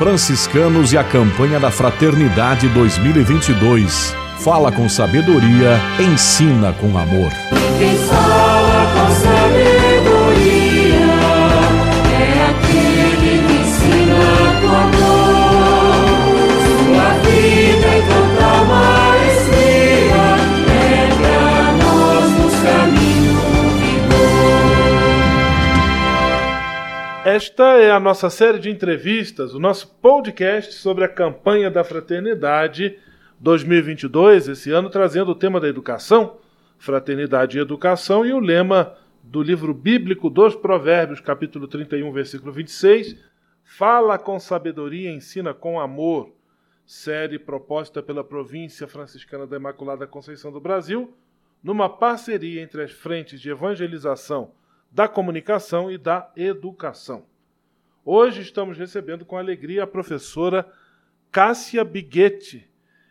franciscanos e a campanha da Fraternidade 2022. Fala com sabedoria, ensina com amor. Esta é a nossa série de entrevistas, o nosso podcast sobre a campanha da Fraternidade 2022, esse ano trazendo o tema da educação, fraternidade e educação, e o lema do livro bíblico dos Provérbios, capítulo 31, versículo 26, Fala com sabedoria, ensina com amor, série proposta pela província franciscana da Imaculada Conceição do Brasil, numa parceria entre as frentes de evangelização, da comunicação e da educação. Hoje estamos recebendo com alegria a professora Cássia Biguetti,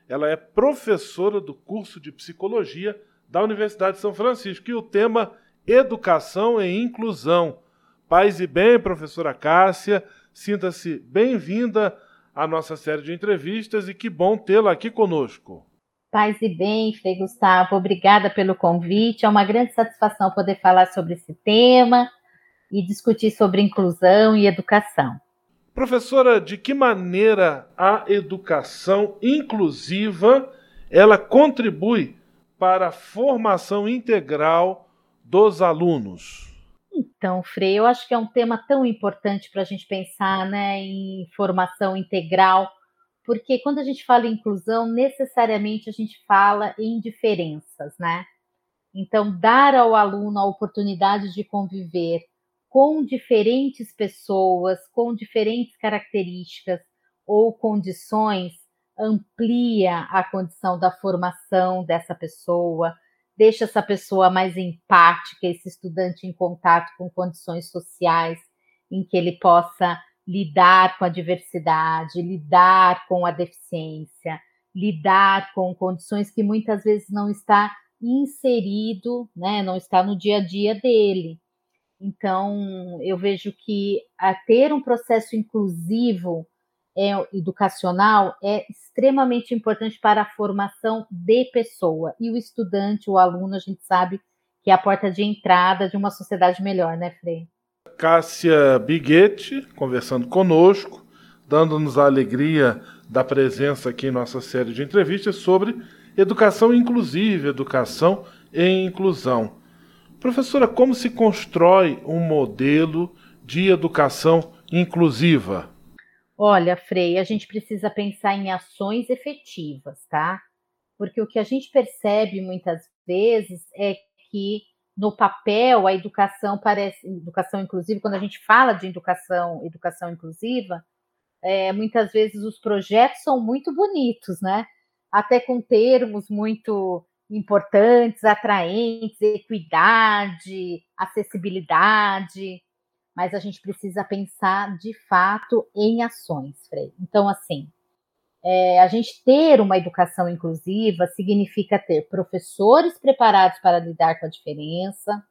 ela é professora do curso de psicologia da Universidade de São Francisco e o tema Educação e Inclusão. Paz e bem, professora Cássia, sinta-se bem-vinda à nossa série de entrevistas e que bom tê-la aqui conosco. Paz e bem, Frei Gustavo, obrigada pelo convite. É uma grande satisfação poder falar sobre esse tema e discutir sobre inclusão e educação. Professora, de que maneira a educação inclusiva ela contribui para a formação integral dos alunos? Então, Frei, eu acho que é um tema tão importante para a gente pensar né, em formação integral, porque quando a gente fala em inclusão, necessariamente a gente fala em diferenças, né? Então, dar ao aluno a oportunidade de conviver com diferentes pessoas, com diferentes características ou condições, amplia a condição da formação dessa pessoa, deixa essa pessoa mais empática, esse estudante em contato com condições sociais em que ele possa lidar com a diversidade, lidar com a deficiência, lidar com condições que muitas vezes não está inserido, né, não está no dia a dia dele. Então, eu vejo que ter um processo inclusivo é, educacional é extremamente importante para a formação de pessoa. E o estudante, o aluno, a gente sabe que é a porta de entrada de uma sociedade melhor, né, Frei? Cássia Biguetti, conversando conosco, dando-nos a alegria da presença aqui em nossa série de entrevistas sobre educação inclusiva, educação e inclusão. Professora, como se constrói um modelo de educação inclusiva? Olha, Frei, a gente precisa pensar em ações efetivas, tá? Porque o que a gente percebe muitas vezes é que no papel a educação parece educação inclusiva, quando a gente fala de educação, educação inclusiva, é, muitas vezes os projetos são muito bonitos, né? Até com termos muito importantes, atraentes, equidade, acessibilidade, mas a gente precisa pensar de fato em ações, Frei. Então, assim, é, a gente ter uma educação inclusiva significa ter professores preparados para lidar com a diferença,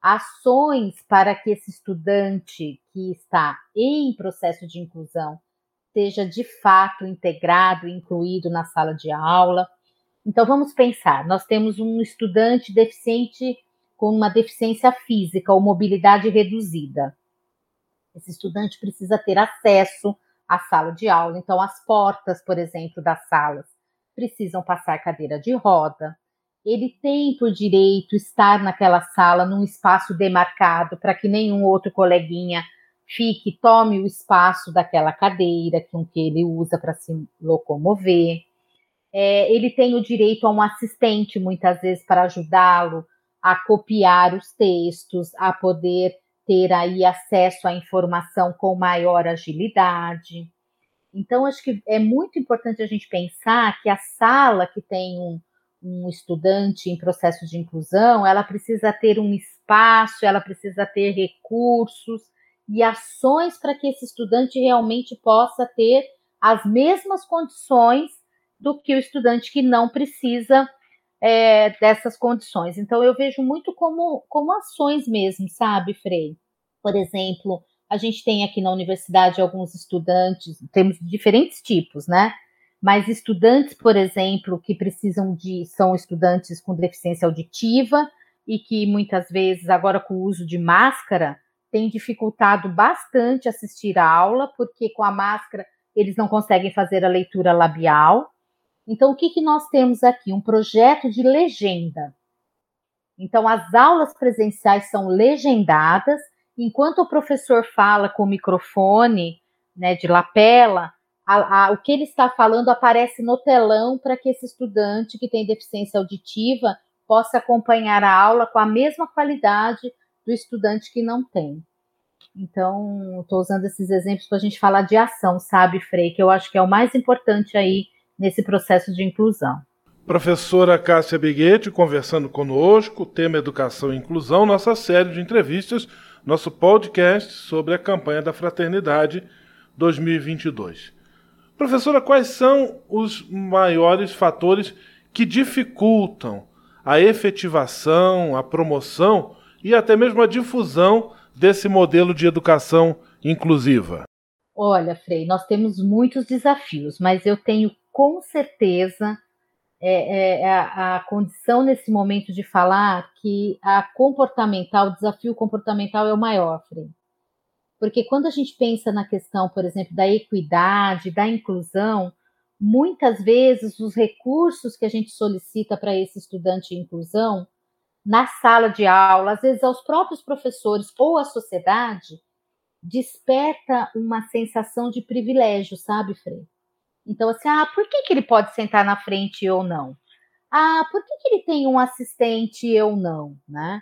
ações para que esse estudante que está em processo de inclusão seja de fato integrado, incluído na sala de aula então vamos pensar, nós temos um estudante deficiente com uma deficiência física ou mobilidade reduzida. Esse estudante precisa ter acesso à sala de aula, então as portas, por exemplo, das salas precisam passar cadeira de roda. Ele tem por direito estar naquela sala num espaço demarcado para que nenhum outro coleguinha fique, tome o espaço daquela cadeira com que ele usa para se locomover é, ele tem o direito a um assistente, muitas vezes, para ajudá-lo a copiar os textos, a poder ter aí acesso à informação com maior agilidade. Então, acho que é muito importante a gente pensar que a sala que tem um, um estudante em processo de inclusão, ela precisa ter um espaço, ela precisa ter recursos e ações para que esse estudante realmente possa ter as mesmas condições do que o estudante que não precisa é, dessas condições. Então, eu vejo muito como, como ações mesmo, sabe, Frei? Por exemplo, A gente tem aqui na universidade alguns estudantes, temos diferentes tipos, né? Mas estudantes, por exemplo, que precisam de. são estudantes com deficiência auditiva e que muitas vezes, agora com o uso de máscara, tem dificultado bastante assistir a aula, porque com a máscara eles não conseguem fazer a leitura labial. Então, o que, que nós temos aqui? Um projeto de legenda. Então, as aulas presenciais são legendadas, enquanto o professor fala com o microfone né, de lapela, a, a, o que ele está falando aparece no telão para que esse estudante que tem deficiência auditiva possa acompanhar a aula com a mesma qualidade do estudante que não tem. Então, estou usando esses exemplos para a gente falar de ação, sabe, Frei? Que eu acho que é o mais importante aí nesse processo de inclusão. Professora Cássia Biguete conversando conosco, tema Educação e Inclusão, nossa série de entrevistas, nosso podcast sobre a campanha da Fraternidade 2022. Professora, quais são os maiores fatores que dificultam a efetivação, a promoção e até mesmo a difusão desse modelo de educação inclusiva? Olha, Frei, nós temos muitos desafios, mas eu tenho com certeza é, é, a, a, condição nesse momento de falar que a comportamental, o desafio comportamental é o maior, Frei. Porque quando a gente pensa na questão, por exemplo, da equidade, da inclusão, muitas vezes os recursos que a gente solicita para esse estudante de inclusão, na sala de aula, às vezes aos próprios professores ou à sociedade, desperta uma sensação de privilégio, sabe, Frei? Então, assim, ah, por que, que ele pode sentar na frente ou não? Ah, por que, que ele tem um assistente ou não, né?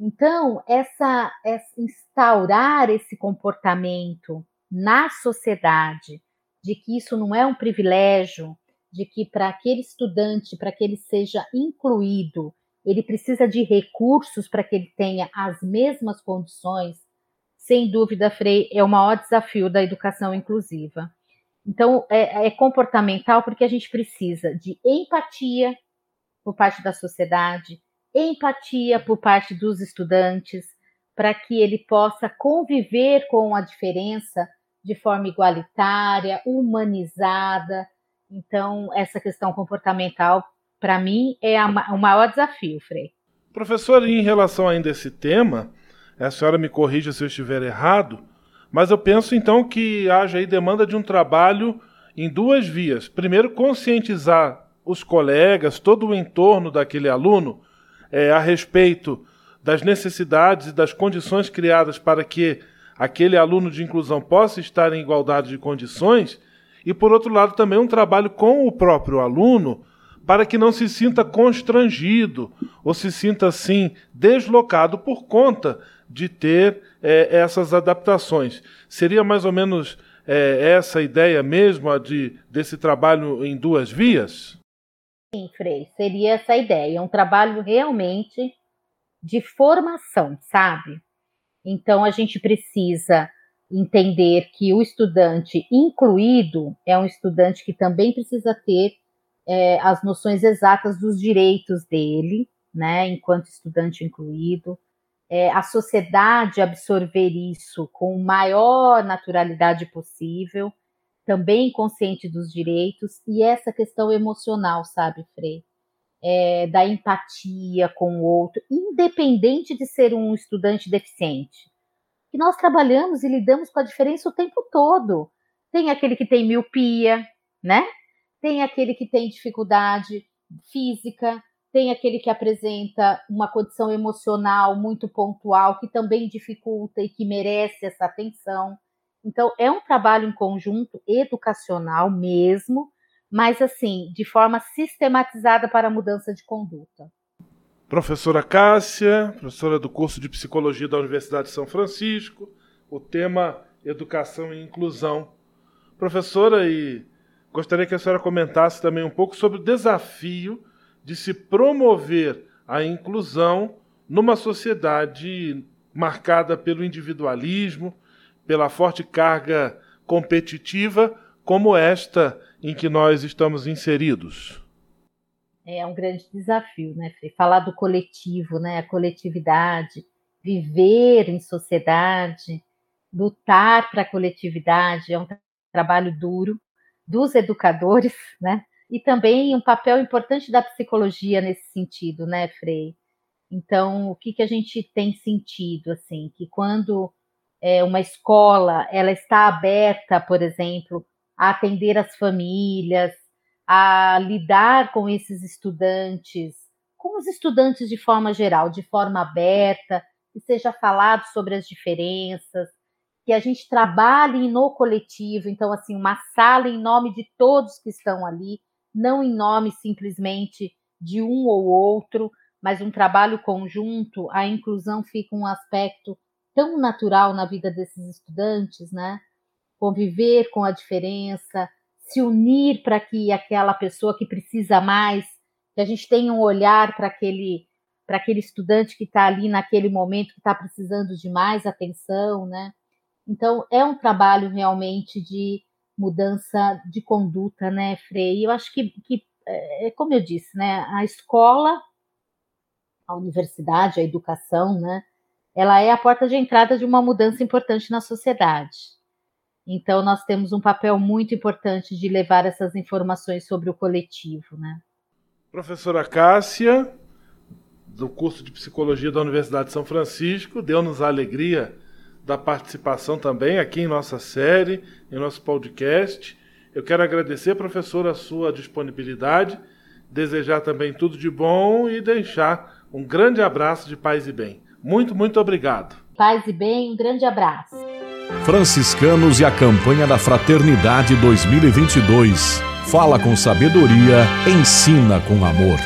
Então, essa, essa instaurar esse comportamento na sociedade de que isso não é um privilégio, de que para aquele estudante, para que ele seja incluído, ele precisa de recursos para que ele tenha as mesmas condições, sem dúvida, Frei, é o maior desafio da educação inclusiva. Então, é, é comportamental porque a gente precisa de empatia por parte da sociedade, empatia por parte dos estudantes, para que ele possa conviver com a diferença de forma igualitária, humanizada. Então, essa questão comportamental, para mim, é a, o maior desafio, Frei. Professor, em relação ainda a esse tema, a senhora me corrija se eu estiver errado, mas eu penso então que haja aí demanda de um trabalho em duas vias. Primeiro, conscientizar os colegas, todo o entorno daquele aluno é, a respeito das necessidades e das condições criadas para que aquele aluno de inclusão possa estar em igualdade de condições, e por outro lado também um trabalho com o próprio aluno para que não se sinta constrangido ou se sinta assim deslocado por conta de ter é, essas adaptações. Seria mais ou menos é, essa ideia mesmo de, desse trabalho em duas vias? Sim, Frei, seria essa ideia, um trabalho realmente de formação, sabe? Então a gente precisa entender que o estudante incluído é um estudante que também precisa ter é, as noções exatas dos direitos dele, né, enquanto estudante incluído, é, a sociedade absorver isso com maior naturalidade possível, também consciente dos direitos, e essa questão emocional, sabe, Frei? É, da empatia com o outro, independente de ser um estudante deficiente. Que nós trabalhamos e lidamos com a diferença o tempo todo. Tem aquele que tem miopia, né? Tem aquele que tem dificuldade física, tem aquele que apresenta uma condição emocional muito pontual, que também dificulta e que merece essa atenção. Então, é um trabalho em conjunto educacional mesmo, mas assim, de forma sistematizada para a mudança de conduta. Professora Cássia, professora do curso de Psicologia da Universidade de São Francisco, o tema Educação e Inclusão. Professora, e gostaria que a senhora comentasse também um pouco sobre o desafio de se promover a inclusão numa sociedade marcada pelo individualismo, pela forte carga competitiva como esta em que nós estamos inseridos. É um grande desafio, né? Falar do coletivo, né, a coletividade, viver em sociedade, lutar para a coletividade, é um trabalho duro dos educadores, né? E também um papel importante da psicologia nesse sentido, né, Frei? Então, o que, que a gente tem sentido, assim, que quando é, uma escola ela está aberta, por exemplo, a atender as famílias, a lidar com esses estudantes, com os estudantes de forma geral, de forma aberta, que seja falado sobre as diferenças, que a gente trabalhe no coletivo, então assim, uma sala em nome de todos que estão ali, não em nome simplesmente de um ou outro, mas um trabalho conjunto, a inclusão fica um aspecto tão natural na vida desses estudantes, né? Conviver com a diferença, se unir para que aquela pessoa que precisa mais, que a gente tenha um olhar para aquele para aquele estudante que está ali naquele momento que está precisando de mais atenção, né? Então é um trabalho realmente de mudança de conduta, né, Frei? Eu acho que, que é como eu disse, né? A escola, a universidade, a educação, né? Ela é a porta de entrada de uma mudança importante na sociedade. Então, nós temos um papel muito importante de levar essas informações sobre o coletivo. Né? Professora Cássia, do curso de Psicologia da Universidade de São Francisco, deu-nos a alegria da participação também aqui em nossa série, em nosso podcast. Eu quero agradecer, professora, a sua disponibilidade, desejar também tudo de bom e deixar um grande abraço de paz e bem. Muito, muito obrigado. Paz e bem, um grande abraço. Franciscanos e a campanha da Fraternidade 2022. Fala com sabedoria, ensina com amor.